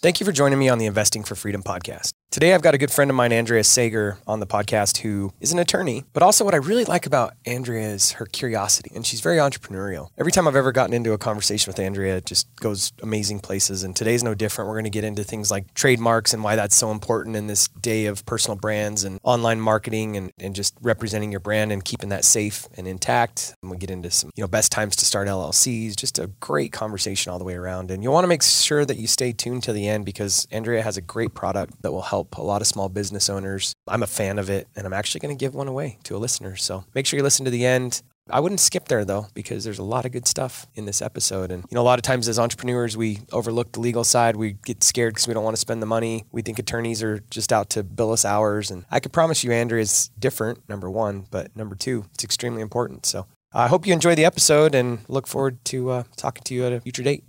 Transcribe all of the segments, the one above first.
Thank you for joining me on the Investing for Freedom podcast. Today, I've got a good friend of mine, Andrea Sager, on the podcast who is an attorney. But also, what I really like about Andrea is her curiosity, and she's very entrepreneurial. Every time I've ever gotten into a conversation with Andrea, it just goes amazing places. And today's no different. We're going to get into things like trademarks and why that's so important in this day of personal brands and online marketing and, and just representing your brand and keeping that safe and intact. And we get into some, you know, best times to start LLCs. Just a great conversation all the way around. And you'll want to make sure that you stay tuned to the end because Andrea has a great product that will help help a lot of small business owners. I'm a fan of it, and I'm actually going to give one away to a listener. So make sure you listen to the end. I wouldn't skip there though, because there's a lot of good stuff in this episode. And, you know, a lot of times as entrepreneurs, we overlook the legal side. We get scared because we don't want to spend the money. We think attorneys are just out to bill us hours. And I can promise you, Andrea is different, number one. But number two, it's extremely important. So I hope you enjoy the episode and look forward to uh, talking to you at a future date.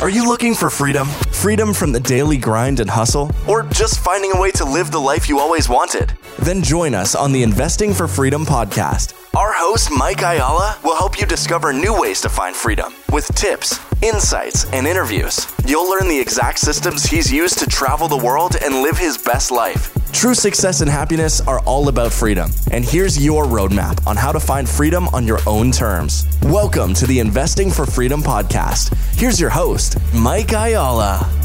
Are you looking for freedom? Freedom from the daily grind and hustle? Or just finding a way to live the life you always wanted? Then join us on the Investing for Freedom podcast. Our host, Mike Ayala, will help you discover new ways to find freedom with tips, insights, and interviews. You'll learn the exact systems he's used to travel the world and live his best life. True success and happiness are all about freedom. And here's your roadmap on how to find freedom on your own terms. Welcome to the Investing for Freedom podcast. Here's your host, Mike Ayala.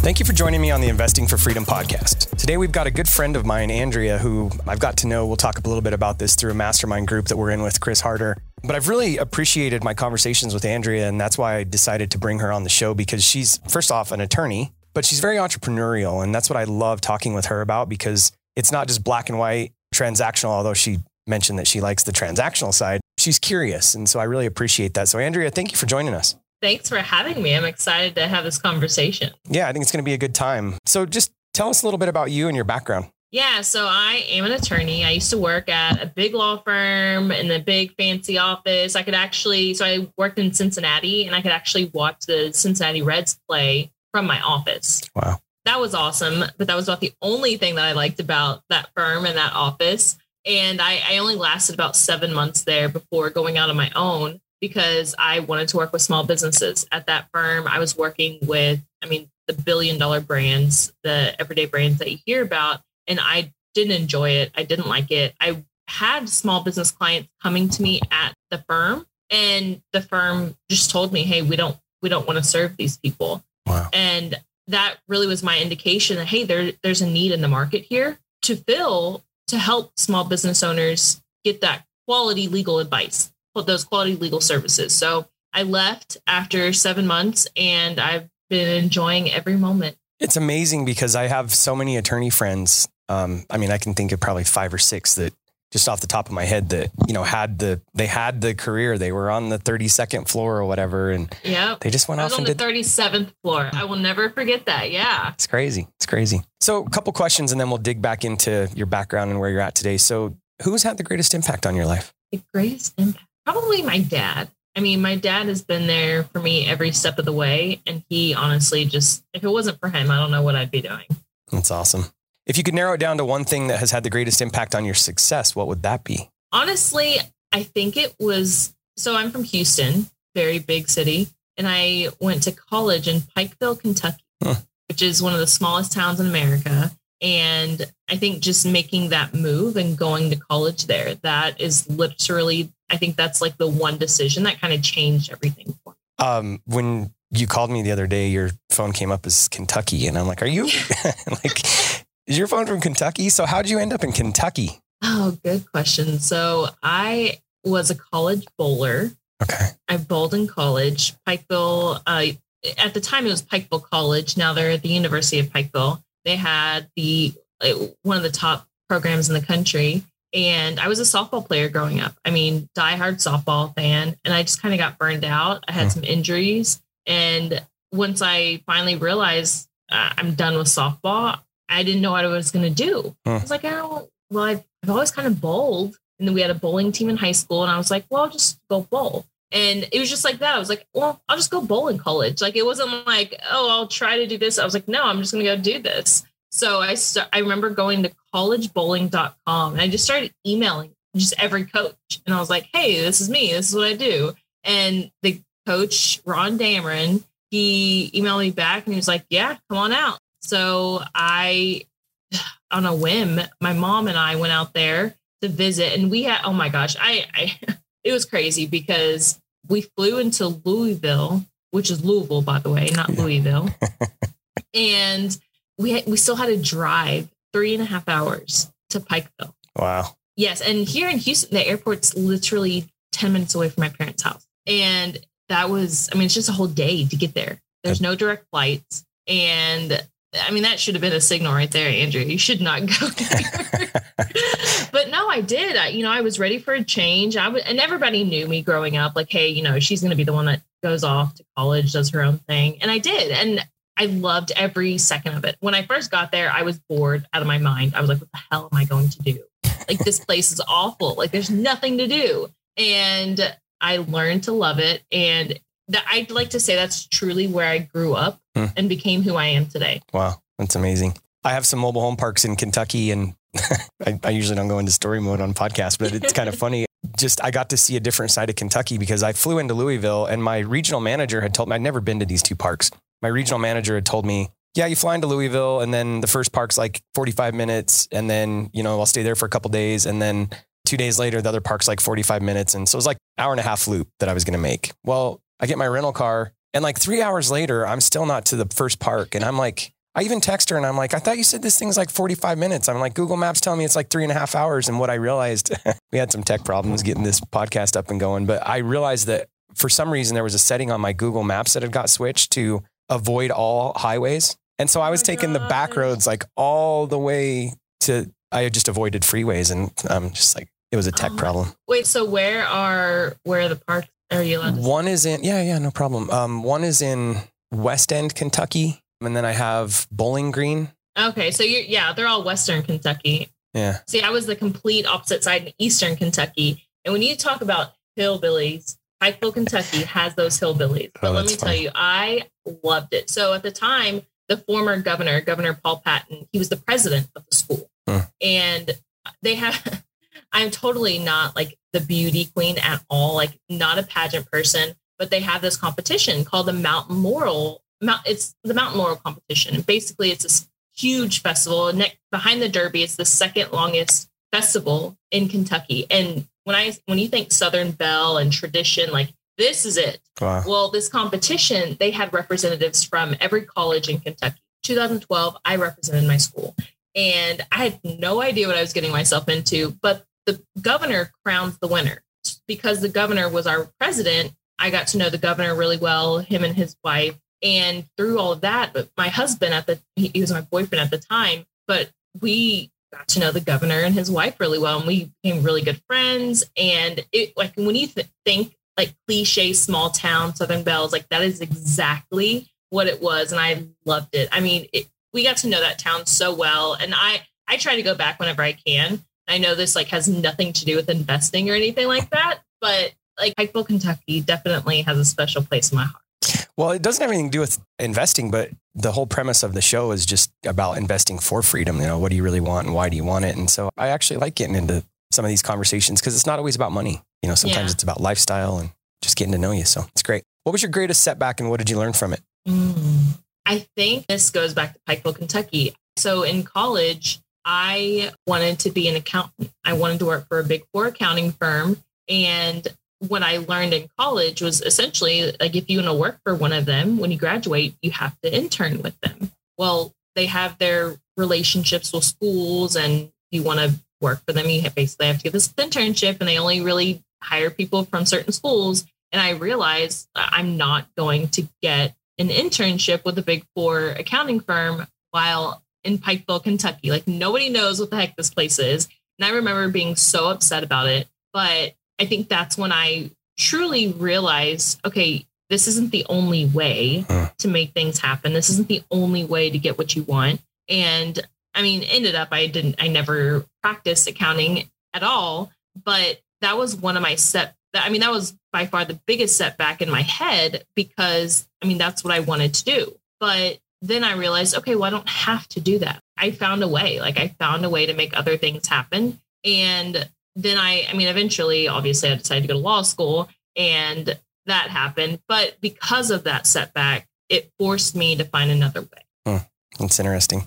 Thank you for joining me on the Investing for Freedom podcast. Today we've got a good friend of mine, Andrea, who I've got to know. We'll talk a little bit about this through a mastermind group that we're in with Chris Harder. But I've really appreciated my conversations with Andrea, and that's why I decided to bring her on the show because she's, first off, an attorney, but she's very entrepreneurial. And that's what I love talking with her about because it's not just black and white transactional, although she mentioned that she likes the transactional side. She's curious. And so I really appreciate that. So, Andrea, thank you for joining us. Thanks for having me. I'm excited to have this conversation. Yeah, I think it's going to be a good time. So just tell us a little bit about you and your background. Yeah, so I am an attorney. I used to work at a big law firm in a big fancy office. I could actually, so I worked in Cincinnati and I could actually watch the Cincinnati Reds play from my office. Wow. That was awesome. But that was about the only thing that I liked about that firm and that office. And I, I only lasted about seven months there before going out on my own because I wanted to work with small businesses. At that firm, I was working with, I mean, the billion dollar brands, the everyday brands that you hear about. And I didn't enjoy it. I didn't like it. I had small business clients coming to me at the firm and the firm just told me, hey, we don't we don't want to serve these people. Wow. And that really was my indication that hey, there there's a need in the market here to fill to help small business owners get that quality legal advice those quality legal services. So I left after seven months and I've been enjoying every moment. It's amazing because I have so many attorney friends. Um, I mean, I can think of probably five or six that just off the top of my head that you know had the they had the career. They were on the 32nd floor or whatever and yeah they just went off on the 37th floor. I will never forget that. Yeah. It's crazy. It's crazy. So a couple questions and then we'll dig back into your background and where you're at today. So who's had the greatest impact on your life? The greatest impact Probably my dad. I mean, my dad has been there for me every step of the way. And he honestly just, if it wasn't for him, I don't know what I'd be doing. That's awesome. If you could narrow it down to one thing that has had the greatest impact on your success, what would that be? Honestly, I think it was so I'm from Houston, very big city, and I went to college in Pikeville, Kentucky, huh. which is one of the smallest towns in America. And I think just making that move and going to college there, that is literally I think that's like the one decision that kind of changed everything for me. Um, when you called me the other day, your phone came up as Kentucky, and I'm like, "Are you like, is your phone from Kentucky? So how did you end up in Kentucky?" Oh, good question. So I was a college bowler. Okay. I bowled in college, Pikeville. Uh, at the time, it was Pikeville College. Now they're at the University of Pikeville. They had the uh, one of the top programs in the country. And I was a softball player growing up. I mean, diehard softball fan. And I just kind of got burned out. I had hmm. some injuries. And once I finally realized uh, I'm done with softball, I didn't know what I was going to do. I was like, oh, well, I've, I've always kind of bowled. And then we had a bowling team in high school. And I was like, well, I'll just go bowl. And it was just like that. I was like, well, I'll just go bowl in college. Like, it wasn't like, oh, I'll try to do this. I was like, no, I'm just going to go do this. So I st- I remember going to collegebowling.com and I just started emailing just every coach. And I was like, hey, this is me. This is what I do. And the coach, Ron Dameron, he emailed me back and he was like, Yeah, come on out. So I, on a whim, my mom and I went out there to visit and we had, oh my gosh, I, I it was crazy because we flew into Louisville, which is Louisville, by the way, not Louisville. and we had, we still had to drive three and a half hours to Pikeville. Wow. Yes. And here in Houston, the airport's literally 10 minutes away from my parents' house. And that was, I mean, it's just a whole day to get there. There's no direct flights. And I mean, that should have been a signal right there, Andrea. You should not go but no, I did. I, you know, I was ready for a change. I was, and everybody knew me growing up. Like, hey, you know, she's going to be the one that goes off to college, does her own thing, and I did. And I loved every second of it. When I first got there, I was bored out of my mind. I was like, what the hell am I going to do? Like, this place is awful. Like, there's nothing to do. And I learned to love it. And that I'd like to say that's truly where I grew up hmm. and became who I am today. Wow, that's amazing. I have some mobile home parks in Kentucky, and I, I, usually don't go into story mode on podcasts, but it's kind of funny. Just I got to see a different side of Kentucky because I flew into Louisville, and my regional manager had told me I'd never been to these two parks. My regional manager had told me, "Yeah, you fly into Louisville, and then the first park's like 45 minutes, and then you know I'll stay there for a couple days, and then two days later the other park's like 45 minutes, and so it was like hour and a half loop that I was going to make. Well, I get my rental car, and like three hours later, I'm still not to the first park. And I'm like, I even text her and I'm like, I thought you said this thing's like 45 minutes. I'm like, Google Maps telling me it's like three and a half hours. And what I realized, we had some tech problems getting this podcast up and going, but I realized that for some reason there was a setting on my Google Maps that had got switched to avoid all highways. And so I was oh taking the back roads like all the way to, I had just avoided freeways and I'm just like, it was a tech oh problem. Wait, so where are, where are the parks? Are you allowed? One is in yeah yeah no problem. Um, one is in West End, Kentucky, and then I have Bowling Green. Okay, so you're yeah they're all Western Kentucky. Yeah. See, I was the complete opposite side in Eastern Kentucky, and when you talk about hillbillies, Pikeville, Kentucky has those hillbillies. But oh, let me tell you, I loved it. So at the time, the former governor, Governor Paul Patton, he was the president of the school, hmm. and they have. I'm totally not like the beauty queen at all, like not a pageant person, but they have this competition called the Mount Laurel. Mount, it's the Mount Laurel competition. And basically, it's this huge festival. And behind the Derby, it's the second longest festival in Kentucky. And when I when you think Southern Belle and tradition, like this is it. Wow. Well, this competition, they had representatives from every college in Kentucky. 2012, I represented my school. And I had no idea what I was getting myself into, but the governor crowns the winner. Because the governor was our president, I got to know the governor really well, him and his wife. And through all of that, but my husband at the he was my boyfriend at the time, but we got to know the governor and his wife really well, and we became really good friends. And it like when you th- think like cliche small town Southern Belles, like that is exactly what it was, and I loved it. I mean, it, we got to know that town so well, and I I try to go back whenever I can I know this like has nothing to do with investing or anything like that, but like Pikeville, Kentucky definitely has a special place in my heart. Well, it doesn't have anything to do with investing, but the whole premise of the show is just about investing for freedom. You know, what do you really want and why do you want it? And so I actually like getting into some of these conversations because it's not always about money. You know, sometimes yeah. it's about lifestyle and just getting to know you. So it's great. What was your greatest setback and what did you learn from it? Mm, I think this goes back to Pikeville, Kentucky. So in college, I wanted to be an accountant. I wanted to work for a big four accounting firm. And what I learned in college was essentially like if you want to work for one of them, when you graduate, you have to intern with them. Well, they have their relationships with schools, and you want to work for them, you basically have to get this internship, and they only really hire people from certain schools. And I realized uh, I'm not going to get an internship with a big four accounting firm while in Pikeville, Kentucky. Like nobody knows what the heck this place is. And I remember being so upset about it. But I think that's when I truly realized okay, this isn't the only way to make things happen. This isn't the only way to get what you want. And I mean, ended up, I didn't, I never practiced accounting at all. But that was one of my set. I mean, that was by far the biggest setback in my head because I mean, that's what I wanted to do. But then I realized, okay, well, I don't have to do that. I found a way. Like I found a way to make other things happen. And then I, I mean, eventually, obviously, I decided to go to law school and that happened. But because of that setback, it forced me to find another way. Hmm. That's interesting.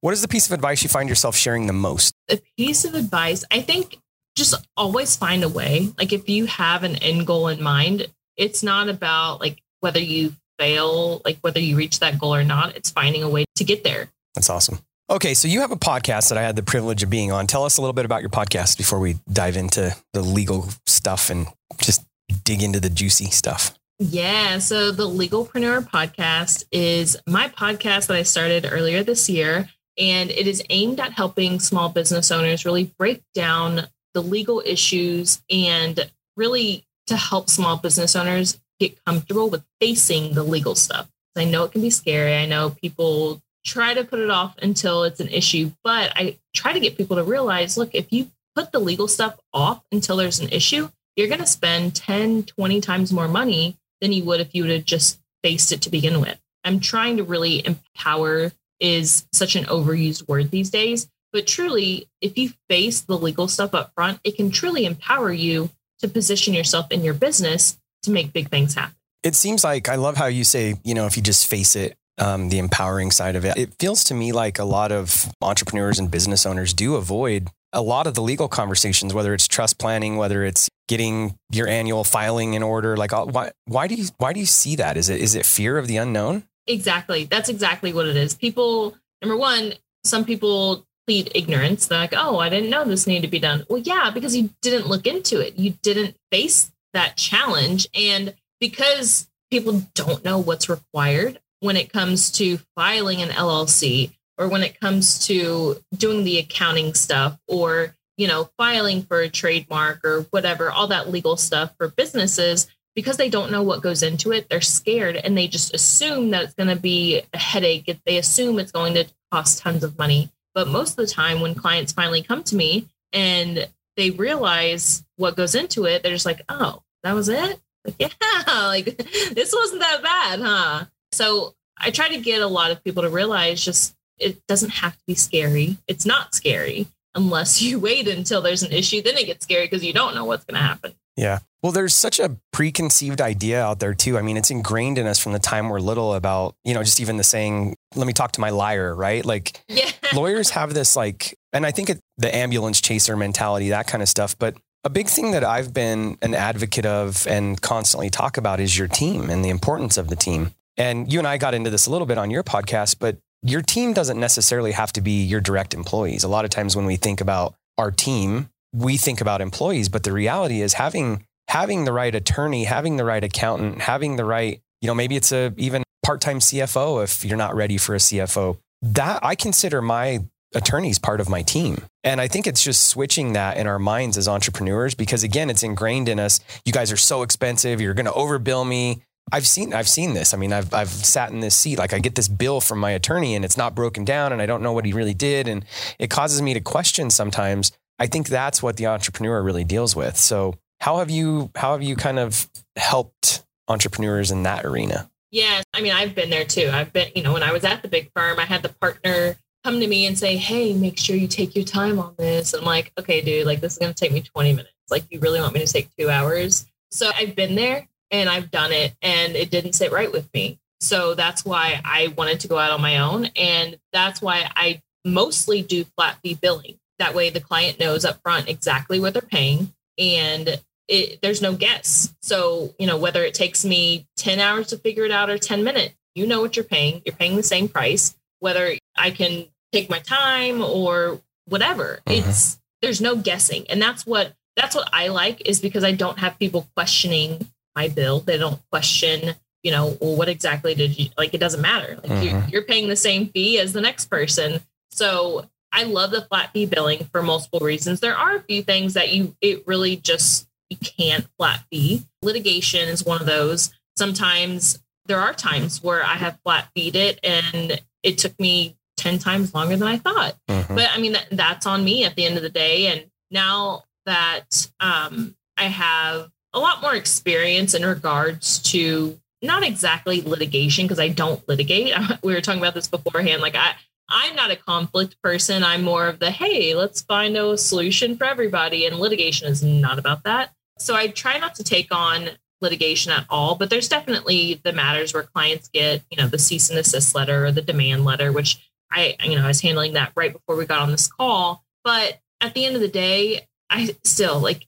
What is the piece of advice you find yourself sharing the most? A piece of advice, I think just always find a way. Like if you have an end goal in mind, it's not about like whether you fail, like whether you reach that goal or not. It's finding a way to get there. That's awesome. Okay, so you have a podcast that I had the privilege of being on. Tell us a little bit about your podcast before we dive into the legal stuff and just dig into the juicy stuff. Yeah, so the Legalpreneur podcast is my podcast that I started earlier this year, and it is aimed at helping small business owners really break down the legal issues and really to help small business owners get comfortable with facing the legal stuff. I know it can be scary. I know people try to put it off until it's an issue, but I try to get people to realize look, if you put the legal stuff off until there's an issue, you're going to spend 10, 20 times more money than you would if you would have just faced it to begin with. I'm trying to really empower is such an overused word these days, but truly, if you face the legal stuff up front, it can truly empower you to position yourself in your business to make big things happen. It seems like I love how you say, you know, if you just face it, um, the empowering side of it. It feels to me like a lot of entrepreneurs and business owners do avoid a lot of the legal conversations, whether it's trust planning, whether it's getting your annual filing in order. Like, uh, why, why do you, why do you see that? Is it, is it fear of the unknown? Exactly. That's exactly what it is. People, number one, some people plead ignorance. They're like, oh, I didn't know this needed to be done. Well, yeah, because you didn't look into it. You didn't face that challenge. And because people don't know what's required when it comes to filing an LLC or when it comes to doing the accounting stuff or, you know, filing for a trademark or whatever, all that legal stuff for businesses, because they don't know what goes into it, they're scared and they just assume that it's going to be a headache. They assume it's going to cost tons of money. But most of the time, when clients finally come to me and they realize what goes into it, they're just like, oh, that was it? Like, yeah, like this wasn't that bad, huh? So I try to get a lot of people to realize just it doesn't have to be scary. It's not scary unless you wait until there's an issue. Then it gets scary because you don't know what's going to happen. Yeah. Well, there's such a preconceived idea out there too. I mean, it's ingrained in us from the time we're little about, you know, just even the saying, let me talk to my liar, right? Like yeah. lawyers have this like, and I think it, the ambulance chaser mentality, that kind of stuff. But a big thing that I've been an advocate of and constantly talk about is your team and the importance of the team. And you and I got into this a little bit on your podcast, but your team doesn't necessarily have to be your direct employees. A lot of times when we think about our team, we think about employees, but the reality is having having the right attorney, having the right accountant, having the right, you know, maybe it's a even part-time CFO if you're not ready for a CFO. That I consider my attorneys part of my team. And I think it's just switching that in our minds as entrepreneurs because again, it's ingrained in us. You guys are so expensive. You're going to overbill me. I've seen I've seen this. I mean, I've I've sat in this seat. Like I get this bill from my attorney and it's not broken down and I don't know what he really did and it causes me to question sometimes. I think that's what the entrepreneur really deals with. So, how have you how have you kind of helped entrepreneurs in that arena? Yeah, I mean, I've been there too. I've been, you know, when I was at the big firm, I had the partner come to me and say, Hey, make sure you take your time on this. I'm like, okay, dude, like this is going to take me 20 minutes. Like, you really want me to take two hours? So I've been there and I've done it and it didn't sit right with me. So that's why I wanted to go out on my own. And that's why I mostly do flat fee billing. That way the client knows up front exactly what they're paying and it, there's no guess. So, you know, whether it takes me 10 hours to figure it out or 10 minutes, you know what you're paying. You're paying the same price, whether I can take my time or whatever. Mm-hmm. It's there's no guessing. And that's what that's what I like is because I don't have people questioning my bill. They don't question, you know, well, what exactly did you like? It doesn't matter. Like mm-hmm. you're, you're paying the same fee as the next person. So I love the flat fee billing for multiple reasons. There are a few things that you it really just you can't flat fee. Litigation is one of those. Sometimes there are times where I have flat feed it and it took me 10 times longer than I thought. Mm-hmm. But I mean, that, that's on me at the end of the day. And now that um, I have a lot more experience in regards to not exactly litigation, because I don't litigate. we were talking about this beforehand. Like, I, I'm not a conflict person. I'm more of the, hey, let's find a solution for everybody. And litigation is not about that. So I try not to take on litigation at all, but there's definitely the matters where clients get, you know, the cease and desist letter or the demand letter, which I, you know, I was handling that right before we got on this call. But at the end of the day, I still like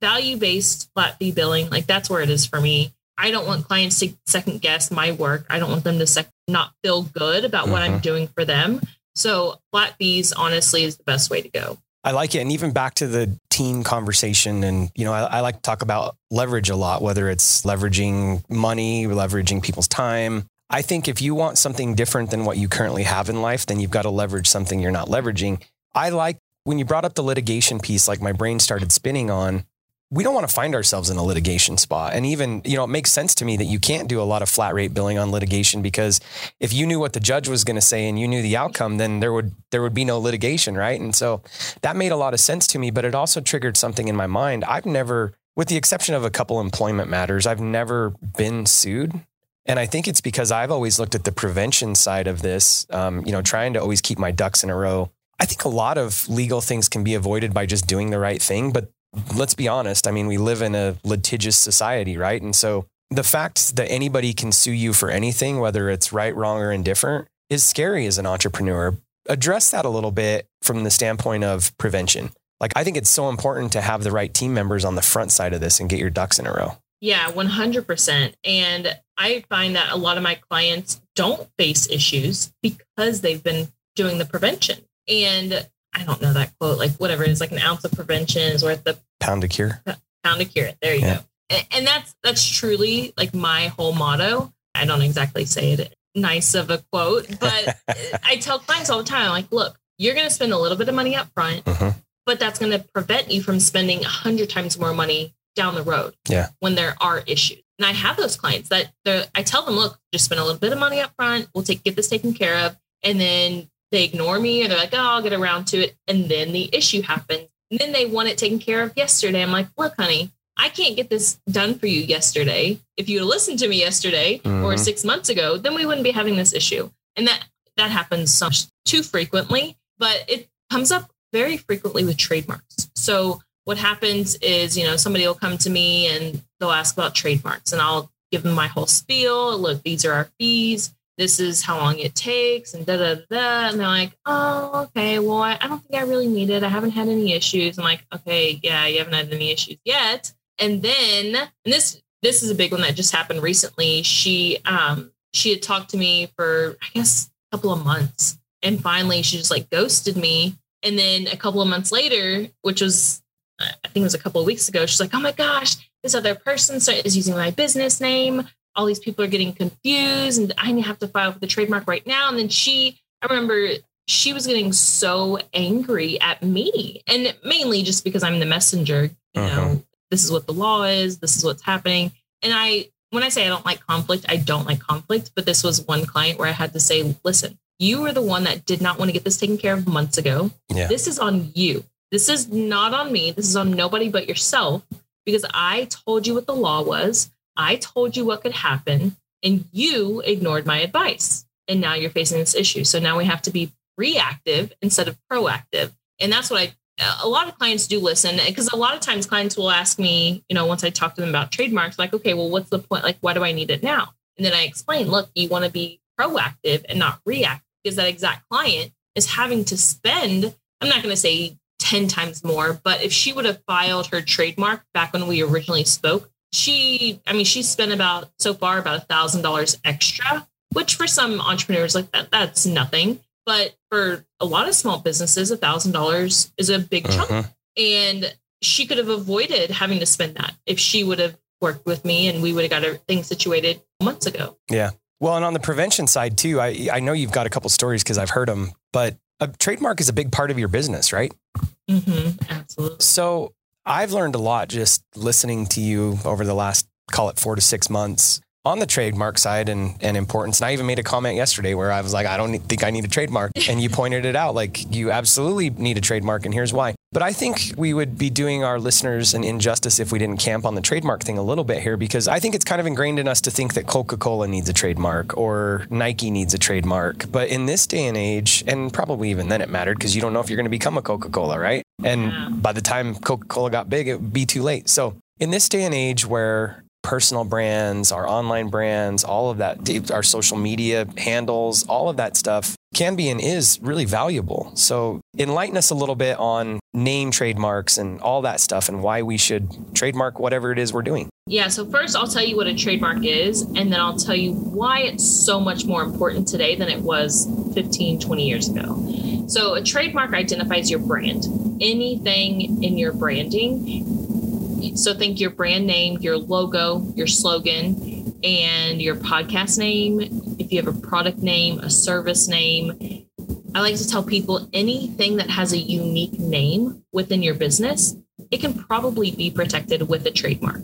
value based flat fee billing. Like that's where it is for me. I don't want clients to second guess my work. I don't want them to sec- not feel good about mm-hmm. what I'm mm-hmm. doing for them. So flat fees, honestly, is the best way to go. I like it. And even back to the team conversation. And, you know, I, I, like to talk about leverage a lot, whether it's leveraging money, leveraging people's time. I think if you want something different than what you currently have in life, then you've got to leverage something you're not leveraging. I like when you brought up the litigation piece, like my brain started spinning on we don't want to find ourselves in a litigation spot. And even, you know, it makes sense to me that you can't do a lot of flat rate billing on litigation because if you knew what the judge was going to say and you knew the outcome, then there would there would be no litigation, right? And so that made a lot of sense to me, but it also triggered something in my mind. I've never with the exception of a couple employment matters, I've never been sued. And I think it's because I've always looked at the prevention side of this, um, you know, trying to always keep my ducks in a row. I think a lot of legal things can be avoided by just doing the right thing, but let's be honest. I mean, we live in a litigious society, right? And so the fact that anybody can sue you for anything, whether it's right, wrong, or indifferent, is scary as an entrepreneur. Address that a little bit from the standpoint of prevention. Like, I think it's so important to have the right team members on the front side of this and get your ducks in a row. Yeah, 100%. And I find that a lot of my clients don't face issues because they've been doing the prevention. And I don't know that quote, like whatever it is, like an ounce of prevention is worth the pound of cure. Pound of cure. There you yeah. go. And, and that's that's truly like my whole motto. I don't exactly say it nice of a quote, but I tell clients all the time, like, look, you're going to spend a little bit of money up front, mm-hmm. but that's going to prevent you from spending a hundred times more money down the road. Yeah. When there are issues. And I have those clients that I tell them, look, just spend a little bit of money up front. We'll take, get this taken care of. And then they ignore me or they're like, oh, I'll get around to it. And then the issue happens. And then they want it taken care of yesterday. I'm like, look, honey, I can't get this done for you yesterday. If you had listened to me yesterday mm-hmm. or six months ago, then we wouldn't be having this issue. And that that happens so much too frequently, but it comes up very frequently with trademarks. So what happens is, you know, somebody will come to me and they'll ask about trademarks and I'll give them my whole spiel. Look, these are our fees this is how long it takes and da da da. And they're like, oh, okay, well, I, I don't think I really need it. I haven't had any issues. I'm like, okay, yeah, you haven't had any issues yet. And then, and this this is a big one that just happened recently. She um she had talked to me for I guess a couple of months, and finally she just like ghosted me. And then a couple of months later, which was I think it was a couple of weeks ago, she's like, oh my gosh, this other person is using my business name all these people are getting confused and I have to file for the trademark right now. And then she, I remember she was getting so angry at me and mainly just because I'm the messenger, you uh-huh. know, this is what the law is, this is what's happening. And I, when I say I don't like conflict, I don't like conflict, but this was one client where I had to say, listen, you were the one that did not want to get this taken care of months ago. Yeah. This is on you. This is not on me. This is on nobody but yourself because I told you what the law was. I told you what could happen and you ignored my advice. And now you're facing this issue. So now we have to be reactive instead of proactive. And that's what I, a lot of clients do listen because a lot of times clients will ask me, you know, once I talk to them about trademarks, like, okay, well, what's the point? Like, why do I need it now? And then I explain, look, you want to be proactive and not reactive because that exact client is having to spend, I'm not going to say 10 times more, but if she would have filed her trademark back when we originally spoke, she i mean she spent about so far about a thousand dollars extra which for some entrepreneurs like that that's nothing. But for a lot of small businesses a thousand dollars is a big chunk. Uh-huh. and she could have avoided having to spend that if she would have worked with me and we would have got everything situated months ago. Yeah. Well and on the prevention side too i i know you've got a couple stories because i've heard them but a trademark is a big part of your business right? Mm-hmm, absolutely. So I've learned a lot just listening to you over the last, call it four to six months on the trademark side and, and importance. And I even made a comment yesterday where I was like, I don't think I need a trademark. And you pointed it out like, you absolutely need a trademark, and here's why. But I think we would be doing our listeners an injustice if we didn't camp on the trademark thing a little bit here, because I think it's kind of ingrained in us to think that Coca Cola needs a trademark or Nike needs a trademark. But in this day and age, and probably even then it mattered because you don't know if you're going to become a Coca Cola, right? And yeah. by the time Coca Cola got big, it would be too late. So in this day and age where personal brands, our online brands, all of that, our social media handles, all of that stuff can be and is really valuable. So enlighten us a little bit on name trademarks and all that stuff and why we should trademark whatever it is we're doing. Yeah, so first I'll tell you what a trademark is, and then I'll tell you why it's so much more important today than it was 15, 20 years ago. So a trademark identifies your brand. Anything in your branding. So think your brand name, your logo, your slogan, and your podcast name. If you have a product name, a service name, I like to tell people anything that has a unique name within your business, it can probably be protected with a trademark.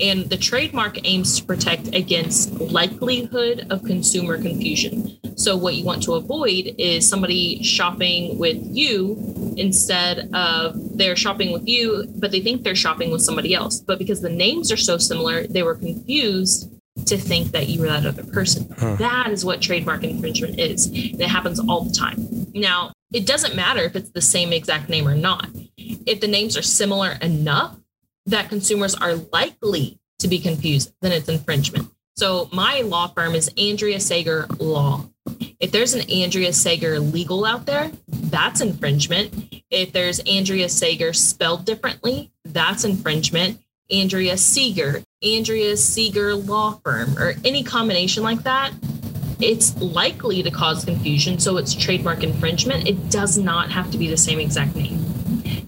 And the trademark aims to protect against likelihood of consumer confusion. So what you want to avoid is somebody shopping with you instead of they're shopping with you, but they think they're shopping with somebody else. But because the names are so similar, they were confused to think that you were that other person. Huh. That is what trademark infringement is. And it happens all the time. Now, it doesn't matter if it's the same exact name or not. If the names are similar enough, that consumers are likely to be confused, then it's infringement. So my law firm is Andrea Sager Law. If there's an Andrea Sager legal out there, that's infringement. If there's Andrea Sager spelled differently, that's infringement. Andrea Seeger, Andrea Seeger Law Firm, or any combination like that, it's likely to cause confusion. So it's trademark infringement. It does not have to be the same exact name.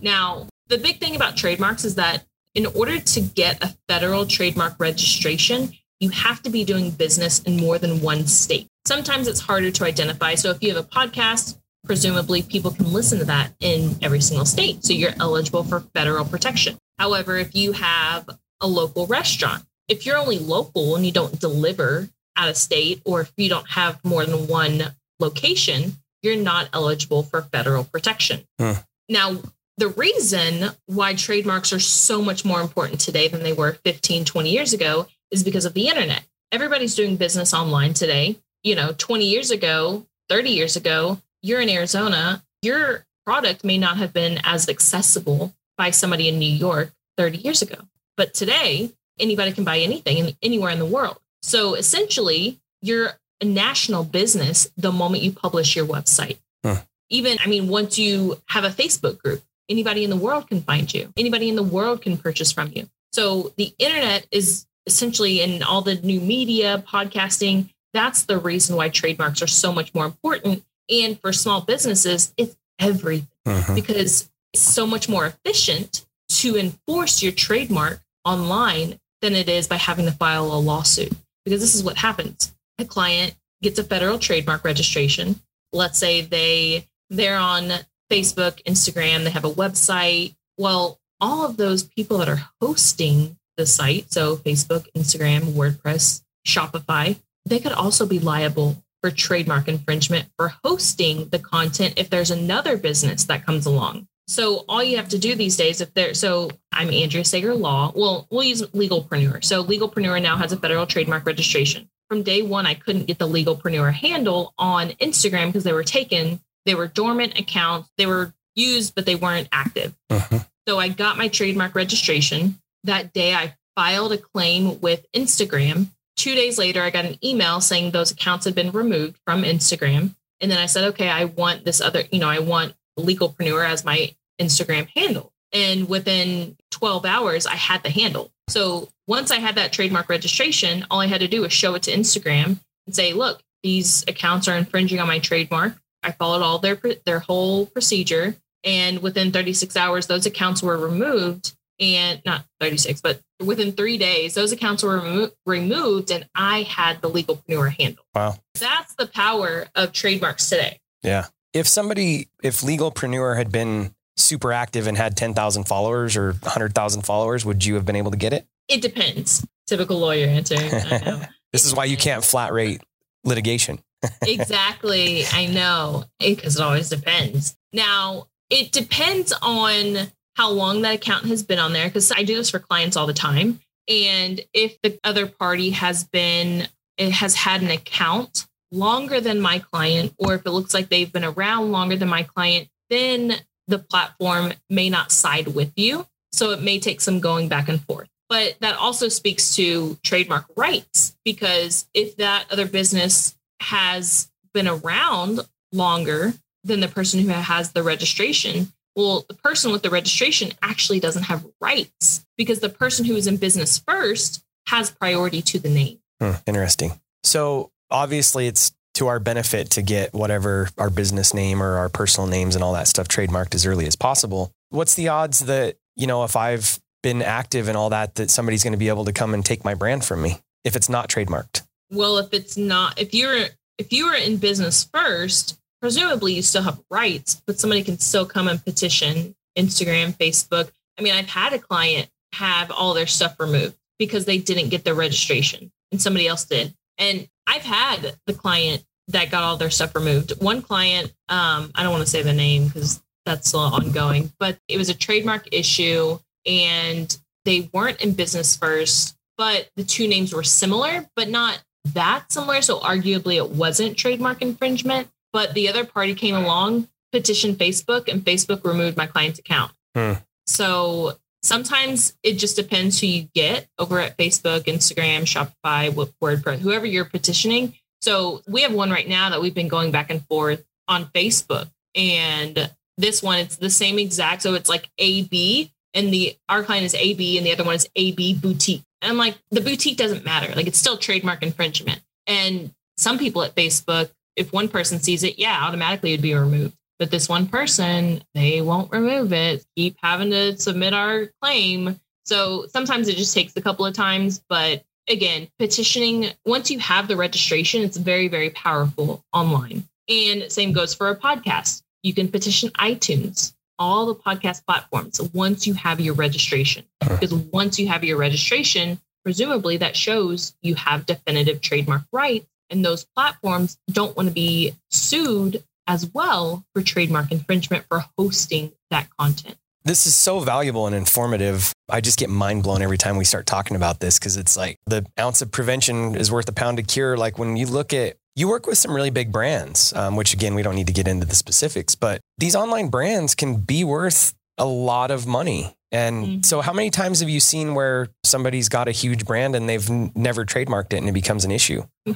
Now, the big thing about trademarks is that in order to get a federal trademark registration, you have to be doing business in more than one state. Sometimes it's harder to identify. So if you have a podcast, presumably people can listen to that in every single state. So you're eligible for federal protection. However, if you have a local restaurant, if you're only local and you don't deliver out of state, or if you don't have more than one location, you're not eligible for federal protection. Huh. Now, the reason why trademarks are so much more important today than they were 15, 20 years ago is because of the internet. Everybody's doing business online today. You know, 20 years ago, 30 years ago, you're in Arizona, your product may not have been as accessible by somebody in New York 30 years ago. But today, anybody can buy anything anywhere in the world. So essentially, you're a national business the moment you publish your website. Huh. Even, I mean, once you have a Facebook group, anybody in the world can find you. Anybody in the world can purchase from you. So the internet is essentially in all the new media, podcasting, that's the reason why trademarks are so much more important. And for small businesses, it's everything uh-huh. because it's so much more efficient to enforce your trademark online than it is by having to file a lawsuit. Because this is what happens. A client gets a federal trademark registration. Let's say they they're on Facebook, Instagram, they have a website. Well, all of those people that are hosting the site, so Facebook, Instagram, WordPress, Shopify, they could also be liable for trademark infringement for hosting the content if there's another business that comes along. So all you have to do these days, if there, so I'm Andrea Sager Law. Well, we'll use Legalpreneur. So Legalpreneur now has a federal trademark registration. From day one, I couldn't get the Legalpreneur handle on Instagram because they were taken they were dormant accounts. They were used, but they weren't active. Uh-huh. So I got my trademark registration. That day, I filed a claim with Instagram. Two days later, I got an email saying those accounts had been removed from Instagram. And then I said, okay, I want this other, you know, I want Legalpreneur as my Instagram handle. And within 12 hours, I had the handle. So once I had that trademark registration, all I had to do was show it to Instagram and say, look, these accounts are infringing on my trademark. I followed all their their whole procedure, and within 36 hours, those accounts were removed. And not 36, but within three days, those accounts were remo- removed, and I had the legalpreneur handle. Wow, that's the power of trademarks today. Yeah, if somebody, if legalpreneur had been super active and had 10,000 followers or 100,000 followers, would you have been able to get it? It depends. Typical lawyer answer. this is why you can't flat rate litigation exactly. I know because it always depends. Now, it depends on how long that account has been on there because I do this for clients all the time. And if the other party has been, it has had an account longer than my client, or if it looks like they've been around longer than my client, then the platform may not side with you. So it may take some going back and forth. But that also speaks to trademark rights because if that other business has been around longer than the person who has the registration, well, the person with the registration actually doesn't have rights because the person who is in business first has priority to the name. Hmm, interesting. So obviously, it's to our benefit to get whatever our business name or our personal names and all that stuff trademarked as early as possible. What's the odds that, you know, if I've been active and all that, that somebody's going to be able to come and take my brand from me if it's not trademarked? Well, if it's not, if you're, if you were in business first, presumably you still have rights, but somebody can still come and petition Instagram, Facebook. I mean, I've had a client have all their stuff removed because they didn't get their registration and somebody else did. And I've had the client that got all their stuff removed. One client, um, I don't want to say the name because that's still ongoing, but it was a trademark issue and they weren't in business first, but the two names were similar, but not that similar. So arguably it wasn't trademark infringement, but the other party came along, petitioned Facebook, and Facebook removed my client's account. Hmm. So sometimes it just depends who you get over at Facebook, Instagram, Shopify, WordPress, whoever you're petitioning. So we have one right now that we've been going back and forth on Facebook. And this one, it's the same exact. So it's like AB and the our client is AB and the other one is AB boutique. And I'm like, the boutique doesn't matter. Like it's still trademark infringement. And some people at Facebook, if one person sees it, yeah, automatically it'd be removed. But this one person, they won't remove it, keep having to submit our claim. So sometimes it just takes a couple of times. But again, petitioning, once you have the registration, it's very, very powerful online. And same goes for a podcast. You can petition iTunes all the podcast platforms once you have your registration. Because once you have your registration, presumably that shows you have definitive trademark rights, and those platforms don't want to be sued as well for trademark infringement for hosting that content. This is so valuable and informative. I just get mind blown every time we start talking about this because it's like the ounce of prevention is worth a pound of cure. Like when you look at you work with some really big brands, um, which again, we don't need to get into the specifics, but these online brands can be worth a lot of money. And mm-hmm. so, how many times have you seen where somebody's got a huge brand and they've n- never trademarked it and it becomes an issue?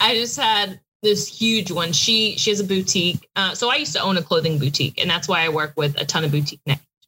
I just had this huge one. She she has a boutique. Uh, so I used to own a clothing boutique, and that's why I work with a ton of boutique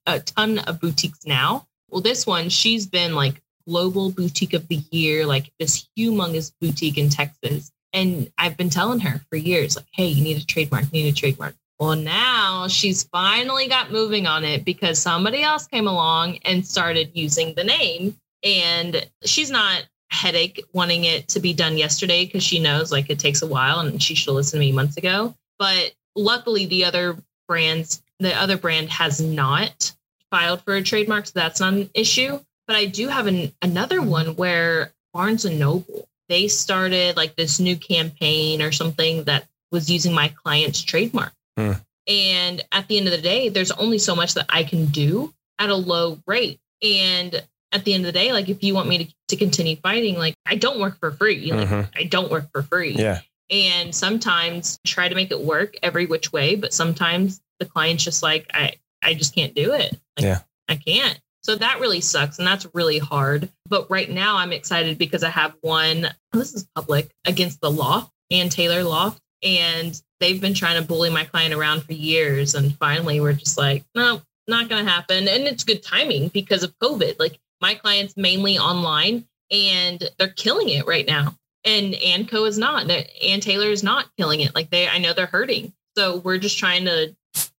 a ton of boutiques now. Well, this one, she's been like global boutique of the year, like this humongous boutique in Texas. And I've been telling her for years, like, hey, you need a trademark, you need a trademark. Well, now she's finally got moving on it because somebody else came along and started using the name. And she's not headache wanting it to be done yesterday because she knows like it takes a while and she should have listened to me months ago. But luckily, the other brands, the other brand has not filed for a trademark, so that's not an issue. But I do have an, another one where Barnes and Noble, they started like this new campaign or something that was using my client's trademark. Mm. And at the end of the day, there's only so much that I can do at a low rate. And at the end of the day, like if you want me to, to continue fighting, like I don't work for free. Like, mm-hmm. I don't work for free. Yeah. And sometimes try to make it work every which way, but sometimes the client's just like, I, I just can't do it. Like, yeah. I can't. So that really sucks and that's really hard. But right now I'm excited because I have one, this is public, against the Loft Ann Taylor Loft. And they've been trying to bully my client around for years. And finally we're just like, no, not going to happen. And it's good timing because of COVID. Like my client's mainly online and they're killing it right now. And Anco is not. Ann Taylor is not killing it. Like they, I know they're hurting. So we're just trying to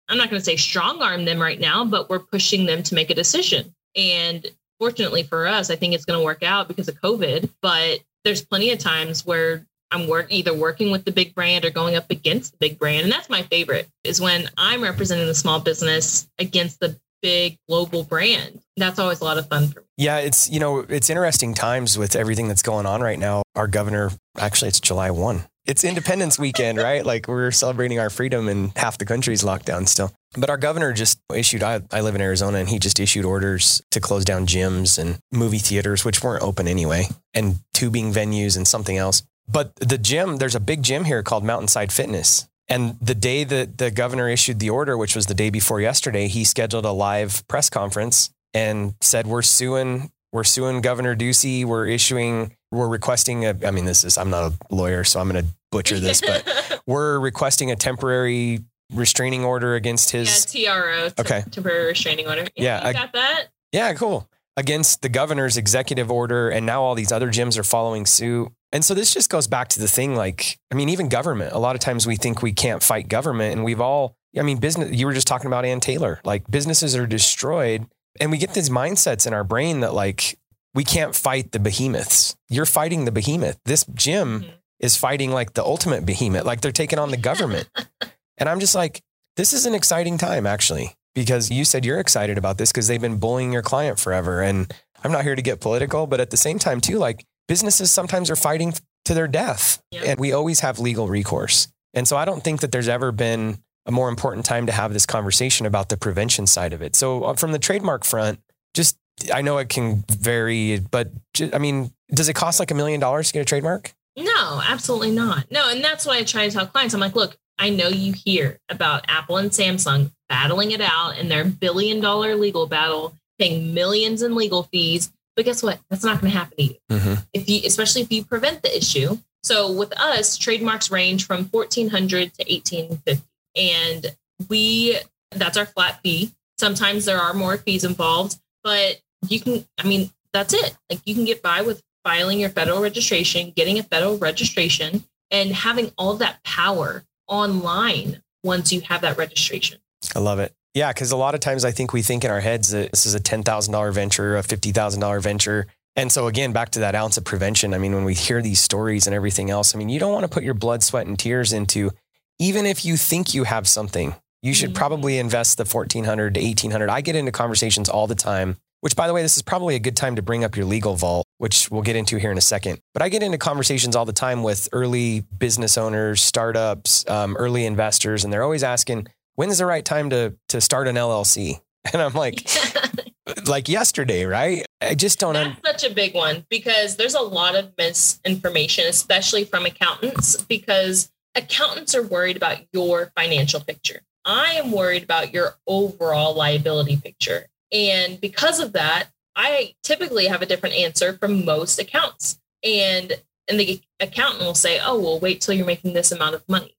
I'm not going to say strong arm them right now, but we're pushing them to make a decision. And fortunately for us, I think it's going to work out because of COVID. But there's plenty of times where I'm work either working with the big brand or going up against the big brand. And that's my favorite is when I'm representing the small business against the big global brand. That's always a lot of fun for me. Yeah, it's you know, it's interesting times with everything that's going on right now. Our governor actually it's July 1 it's Independence weekend, right? Like we're celebrating our freedom and half the country's locked down still. But our governor just issued, I, I live in Arizona, and he just issued orders to close down gyms and movie theaters, which weren't open anyway, and tubing venues and something else. But the gym, there's a big gym here called Mountainside Fitness. And the day that the governor issued the order, which was the day before yesterday, he scheduled a live press conference and said, we're suing, we're suing Governor Ducey. We're issuing, we're requesting a, I mean, this is, I'm not a lawyer, so I'm going to butcher this, but we're requesting a temporary restraining order against his. yeah, TRO. t- Okay. Temporary restraining order. Yeah, you I- got that. Yeah, cool. Against the governor's executive order. And now all these other gyms are following suit. And so this just goes back to the thing like, I mean, even government, a lot of times we think we can't fight government. And we've all, I mean, business, you were just talking about Ann Taylor, like businesses are destroyed. And we get these mindsets in our brain that like, we can't fight the behemoths. You're fighting the behemoth. This gym Mhm. is fighting like the ultimate behemoth, like they're taking on the government. and I'm just like, this is an exciting time actually, because you said you're excited about this because they've been bullying your client forever. And I'm not here to get political, but at the same time, too, like businesses sometimes are fighting to their death Yeah. and we always have legal recourse. And so I don't think that there's ever been a more important time to have this conversation about the prevention side of it. So uh, from the trademark front, just I know it can vary, but I mean, does it cost like a million dollars to get a trademark? No, absolutely not. No, and that's what I try to tell clients. I'm like, look, I know you hear about Apple and Samsung battling it out in their billion dollar legal battle, paying millions in legal fees. But guess what? That's not going to happen to you. Mm-hmm. If you, especially if you prevent the issue. So with us, trademarks range from 1400 to 1850. And we, that's our flat fee. Sometimes there are more fees involved, but you can, I mean, that's it. Like you can get by with filing your federal registration, getting a federal registration, and having all that power online once you have that registration. I love it. Yeah, because a lot of times I think we think in our heads that this is a ten thousand dollar venture, a fifty thousand dollar venture, and so again, back to that ounce of prevention. I mean, when we hear these stories and everything else, I mean, you don't want to put your blood, sweat, and tears into. Even if you think you have something, you should Mhm. probably invest the fourteen hundred to eighteen hundred. I get into conversations all the time. Which, by the way, this is probably a good time to bring up your legal vault, which we'll get into here in a second. But I get into conversations all the time with early business owners, startups, um, early investors, and they're always asking, when's the right time to to start an LLC? And I'm like, like yesterday, right? I just don't. Un- That's such a big one because there's a lot of misinformation, especially from accountants, because accountants are worried about your financial picture. I am worried about your overall liability picture. And because of that, I typically have a different answer from most accounts. And and the accountant will say, "Oh, well, wait till you're making this amount of money."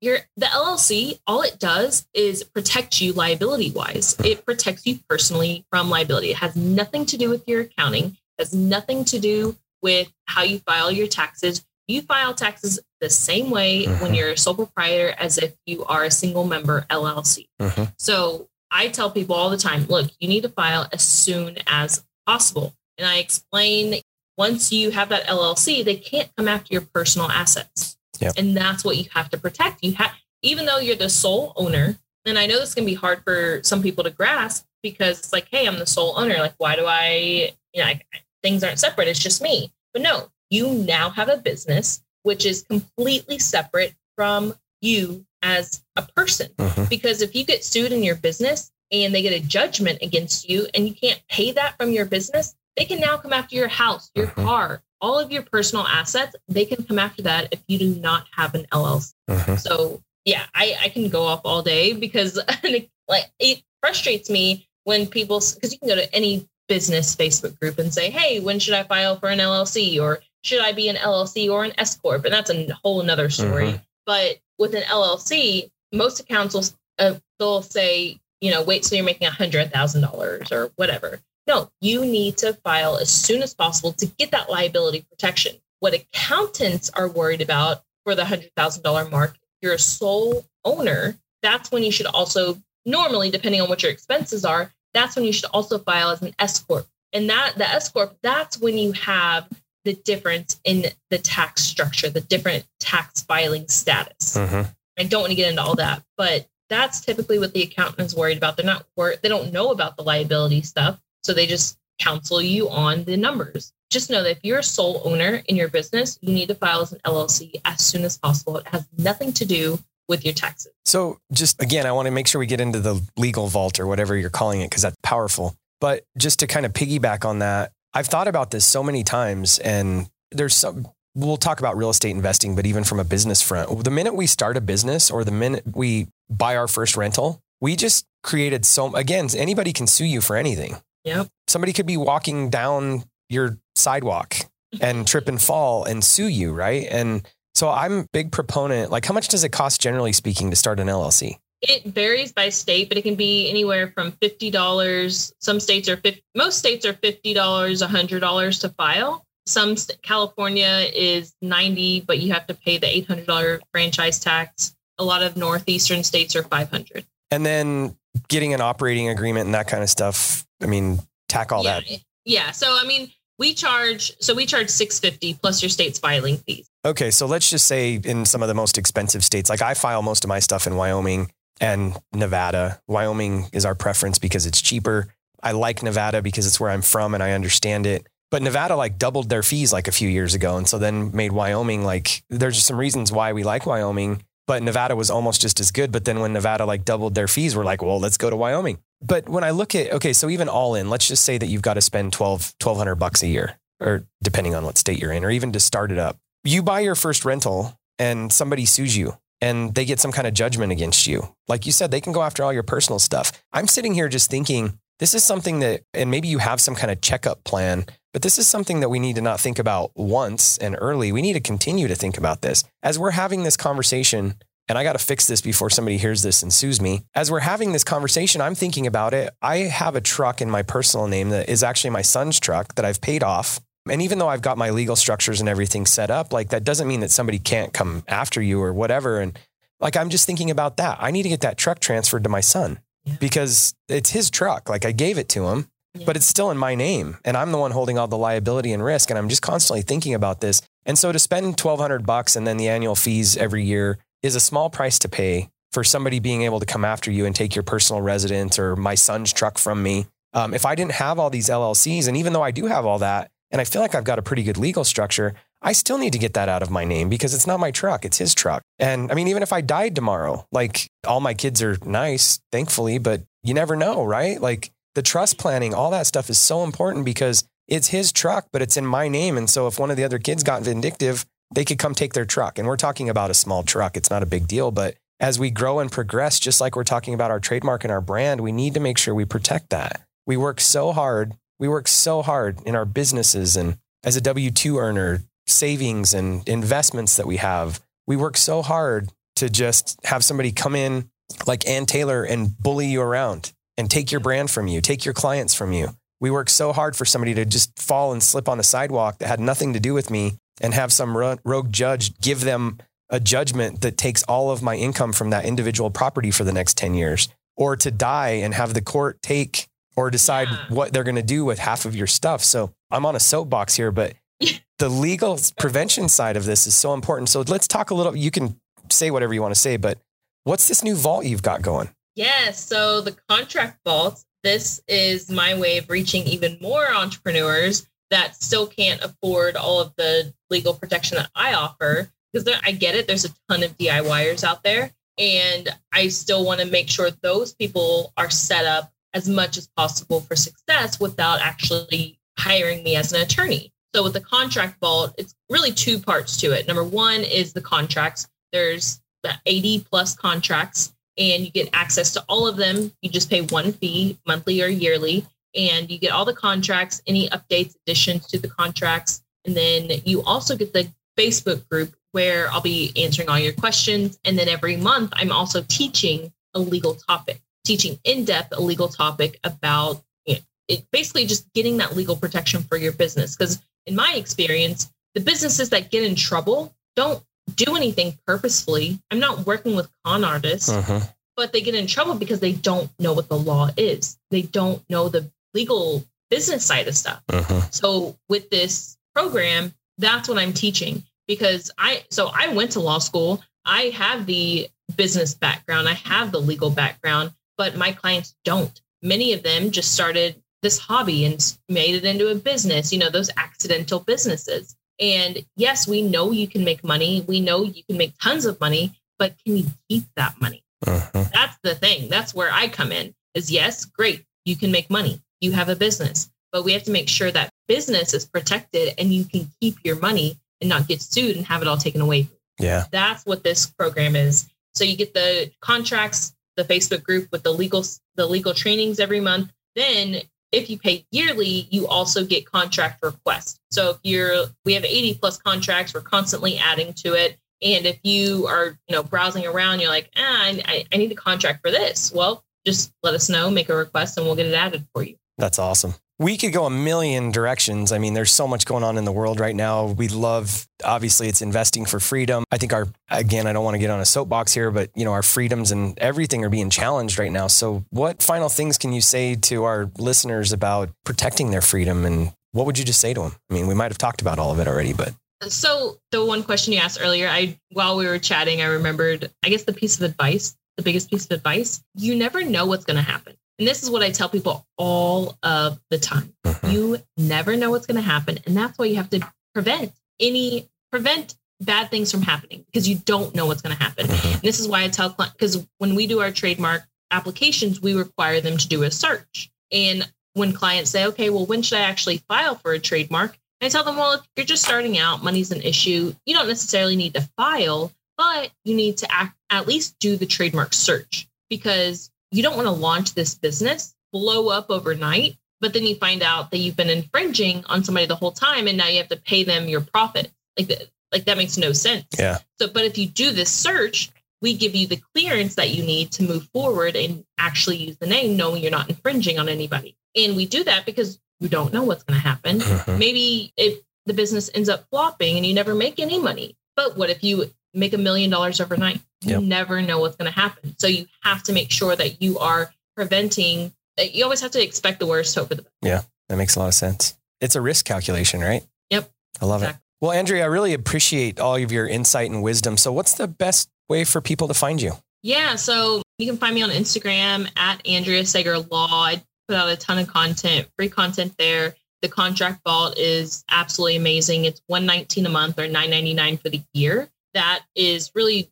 Your the LLC, all it does is protect you liability wise. It protects you personally from liability. It has nothing to do with your accounting. Has nothing to do with how you file your taxes. You file taxes the same way when Mhm. you're a sole proprietor as if you are a single member LLC. Mhm. So I tell people all the time, look, you need to file as soon as possible. And I explain once you have that LLC, they can't come after your personal assets. Yep. And that's what you have to protect. You have, even though you're the sole owner, and I know this can be hard for some people to grasp because it's like, hey, I'm the sole owner. Like, why do I, you know, I, things aren't separate. It's just me. But no, you now have a business which is completely separate from you as a person. Mhm. Because if you get sued in your business and they get a judgment against you and you can't pay that from your business, they can now come after your house, your Mhm. car, all of your personal assets. They can come after that if you do not have an LLC. Mhm. So yeah, I, I can go off all day because like it frustrates me when people because you can go to any business Facebook group and say, hey, when should I file for an LLC or should I be an LLC or an S corp? And that's a whole another story. But with an LLC, most accounts will uh, they'll say, you know, wait till you're making a hundred thousand dollars or whatever. No, you need to file as soon as possible to get that liability protection. What accountants are worried about for the hundred thousand dollar mark, you're a sole owner. That's when you should also normally, depending on what your expenses are, that's when you should also file as an S corp. And that the S corp, that's when you have the difference in the tax structure, the different tax filing status. Mhm. I don't want to get into all that, but that's typically what the accountant is worried about. They're not worried, they don't know about the liability stuff. So they just counsel you on the numbers. Just know that if you're a sole owner in your business, you need to file as an LLC as soon as possible. It has nothing to do with your taxes. So, just again, I want to make sure we get into the legal vault or whatever you're calling it because that's powerful. But just to kind of piggyback on that, I've thought about this so many times, and there's some. We'll talk about real estate investing, but even from a business front, the minute we start a business or the minute we buy our first rental, we just created so again, anybody can sue you for anything. Yep. Somebody could be walking down your sidewalk and trip and fall and sue you, right? And so I'm a big proponent. Like, how much does it cost, generally speaking, to start an LLC? It varies by state, but it can be anywhere from fifty dollars. Some states are 50, most states are fifty dollars, hundred dollars to file. Some st- California is ninety, but you have to pay the eight hundred dollar franchise tax. A lot of northeastern states are five hundred. And then getting an operating agreement and that kind of stuff. I mean, tack all yeah, that. yeah. So I mean, we charge so we charge six fifty plus your state's filing fees. Okay, so let's just say in some of the most expensive states, like I file most of my stuff in Wyoming and Nevada. Wyoming is our preference because it's cheaper. I like Nevada because it's where I'm from and I understand it. But Nevada like doubled their fees like a few years ago. And so then made Wyoming like there's just some reasons why we like Wyoming, but Nevada was almost just as good. But then when Nevada like doubled their fees, we're like, well, let's go to Wyoming. But when I look at okay, so even all in, let's just say that you've got to spend 12 1200 bucks a year or depending on what state you're in or even to start it up. You buy your first rental and somebody sues you and they get some kind of judgment against you. Like you said, they can go after all your personal stuff. I'm sitting here just thinking, this is something that, and maybe you have some kind of checkup plan, but this is something that we need to not think about once and early. We need to continue to think about this. As we're having this conversation, and I got to fix this before somebody hears this and sues me. As we're having this conversation, I'm thinking about it. I have a truck in my personal name that is actually my son's truck that I've paid off. And even though I've got my legal structures and everything set up, like that doesn't mean that somebody can't come after you or whatever. And like, I'm just thinking about that. I need to get that truck transferred to my son Yeah. because it's his truck. Like I gave it to him, But it's still in my name and I'm the one holding all the liability and risk. And I'm just constantly thinking about this. And so to spend 1200 bucks and then the annual fees every year is a small price to pay for somebody being able to come after you and take your personal residence or my son's truck from me. Um, if I didn't have all these LLCs, and even though I do have all that, and I feel like I've got a pretty good legal structure, I still need to get that out of my name because it's not my truck, it's his truck. And I mean, even if I died tomorrow, like all my kids are nice, thankfully, but you never know, right? Like the trust planning, all that stuff is so important because it's his truck, but it's in my name. And so if one of the other kids got vindictive, they could come take their truck. And we're talking about a small truck, it's not a big deal. But as we grow and progress, just like we're talking about our trademark and our brand, we need to make sure we protect that. We work so hard. We work so hard in our businesses and as a W 2 earner, savings and investments that we have. We work so hard to just have somebody come in like Ann Taylor and bully you around and take your brand from you, take your clients from you. We work so hard for somebody to just fall and slip on the sidewalk that had nothing to do with me and have some ro- rogue judge give them a judgment that takes all of my income from that individual property for the next 10 years or to die and have the court take or decide Yeah. what they're going to do with half of your stuff. So I'm on a soapbox here, but the legal prevention side of this is so important. So let's talk a little. You can say whatever you want to say, but what's this new vault you've got going? Yes. So the contract vault, this is my way of reaching even more entrepreneurs that still can't afford all of the legal protection that I offer. Because I get it, there's a ton of DIYers out there. And I still want to make sure those people are set up as much as possible for success without actually hiring me as an attorney. So with the contract vault, it's really two parts to it. Number one is the contracts. There's the 80 plus contracts and you get access to all of them. You just pay one fee, monthly or yearly, and you get all the contracts, any updates, additions to the contracts. And then you also get the Facebook group where I'll be answering all your questions. And then every month, I'm also teaching a legal topic, teaching in depth a legal topic about it, it, basically just getting that legal protection for your business. Because in my experience, the businesses that get in trouble don't do anything purposefully. I'm not working with con artists uh-huh. but they get in trouble because they don't know what the law is. They don't know the legal business side of stuff. Uh-huh. So with this program, that's what I'm teaching because I so I went to law school. I have the business background, I have the legal background, but my clients don't. Many of them just started this hobby and made it into a business, you know, those accidental businesses. And yes, we know you can make money. We know you can make tons of money, but can you keep that money? Uh-huh. That's the thing. That's where I come in. Is yes, great. You can make money. You have a business, but we have to make sure that business is protected and you can keep your money and not get sued and have it all taken away. Yeah. That's what this program is. So you get the contracts, the Facebook group with the legal the legal trainings every month. Then if you pay yearly, you also get contract requests. So if you're, we have 80 plus contracts, we're constantly adding to it. And if you are, you know, browsing around, you're like, ah, I, I need a contract for this. Well, just let us know, make a request, and we'll get it added for you. That's awesome. We could go a million directions. I mean, there's so much going on in the world right now. We love, obviously, it's investing for freedom. I think our, again, I don't want to get on a soapbox here, but, you know, our freedoms and everything are being challenged right now. So, what final things can you say to our listeners about protecting their freedom? And what would you just say to them? I mean, we might have talked about all of it already, but. So, the one question you asked earlier, I, while we were chatting, I remembered, I guess, the piece of advice, the biggest piece of advice you never know what's going to happen. And this is what I tell people all of the time. Mm-hmm. You never know what's going to happen. And that's why you have to prevent any, prevent bad things from happening because you don't know what's going to happen. And this is why I tell clients, because when we do our trademark applications, we require them to do a search. And when clients say, okay, well, when should I actually file for a trademark? I tell them, well, if you're just starting out, money's an issue. You don't necessarily need to file, but you need to act, at least do the trademark search because you don't want to launch this business, blow up overnight, but then you find out that you've been infringing on somebody the whole time and now you have to pay them your profit. Like that, like that makes no sense. Yeah. So, but if you do this search, we give you the clearance that you need to move forward and actually use the name, knowing you're not infringing on anybody. And we do that because you don't know what's going to happen. Mm-hmm. Maybe if the business ends up flopping and you never make any money, but what if you make a million dollars overnight? You yep. never know what's going to happen. So you have to make sure that you are preventing. You always have to expect the worst, hope for the best. Yeah, that makes a lot of sense. It's a risk calculation, right? Yep. I love exactly. it. Well, Andrea, I really appreciate all of your insight and wisdom. So, what's the best way for people to find you? Yeah, so you can find me on Instagram at Andrea Sager Law. I put out a ton of content, free content there. The contract vault is absolutely amazing. It's 119 a month or 999 for the year. That is really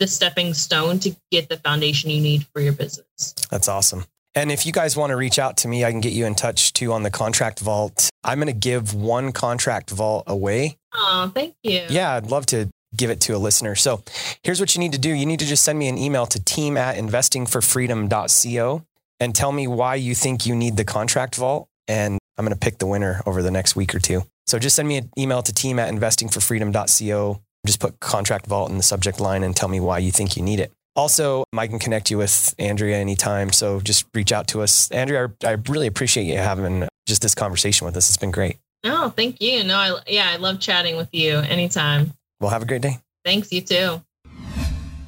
the stepping stone to get the foundation you need for your business. That's awesome. And if you guys want to reach out to me, I can get you in touch too on the contract vault. I'm going to give one contract vault away. Oh, thank you. Yeah, I'd love to give it to a listener. So here's what you need to do. You need to just send me an email to team at investingforfreedom.co and tell me why you think you need the contract vault. And I'm going to pick the winner over the next week or two. So just send me an email to team at investingforfreedom.co just put contract vault in the subject line and tell me why you think you need it. Also, I can connect you with Andrea anytime. So just reach out to us. Andrea, I really appreciate you having just this conversation with us. It's been great. Oh, thank you. No, I, yeah, I love chatting with you anytime. Well, have a great day. Thanks. You too.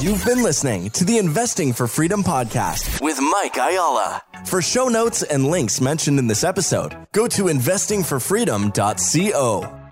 You've been listening to the Investing for Freedom podcast with Mike Ayala. For show notes and links mentioned in this episode, go to investingforfreedom.co.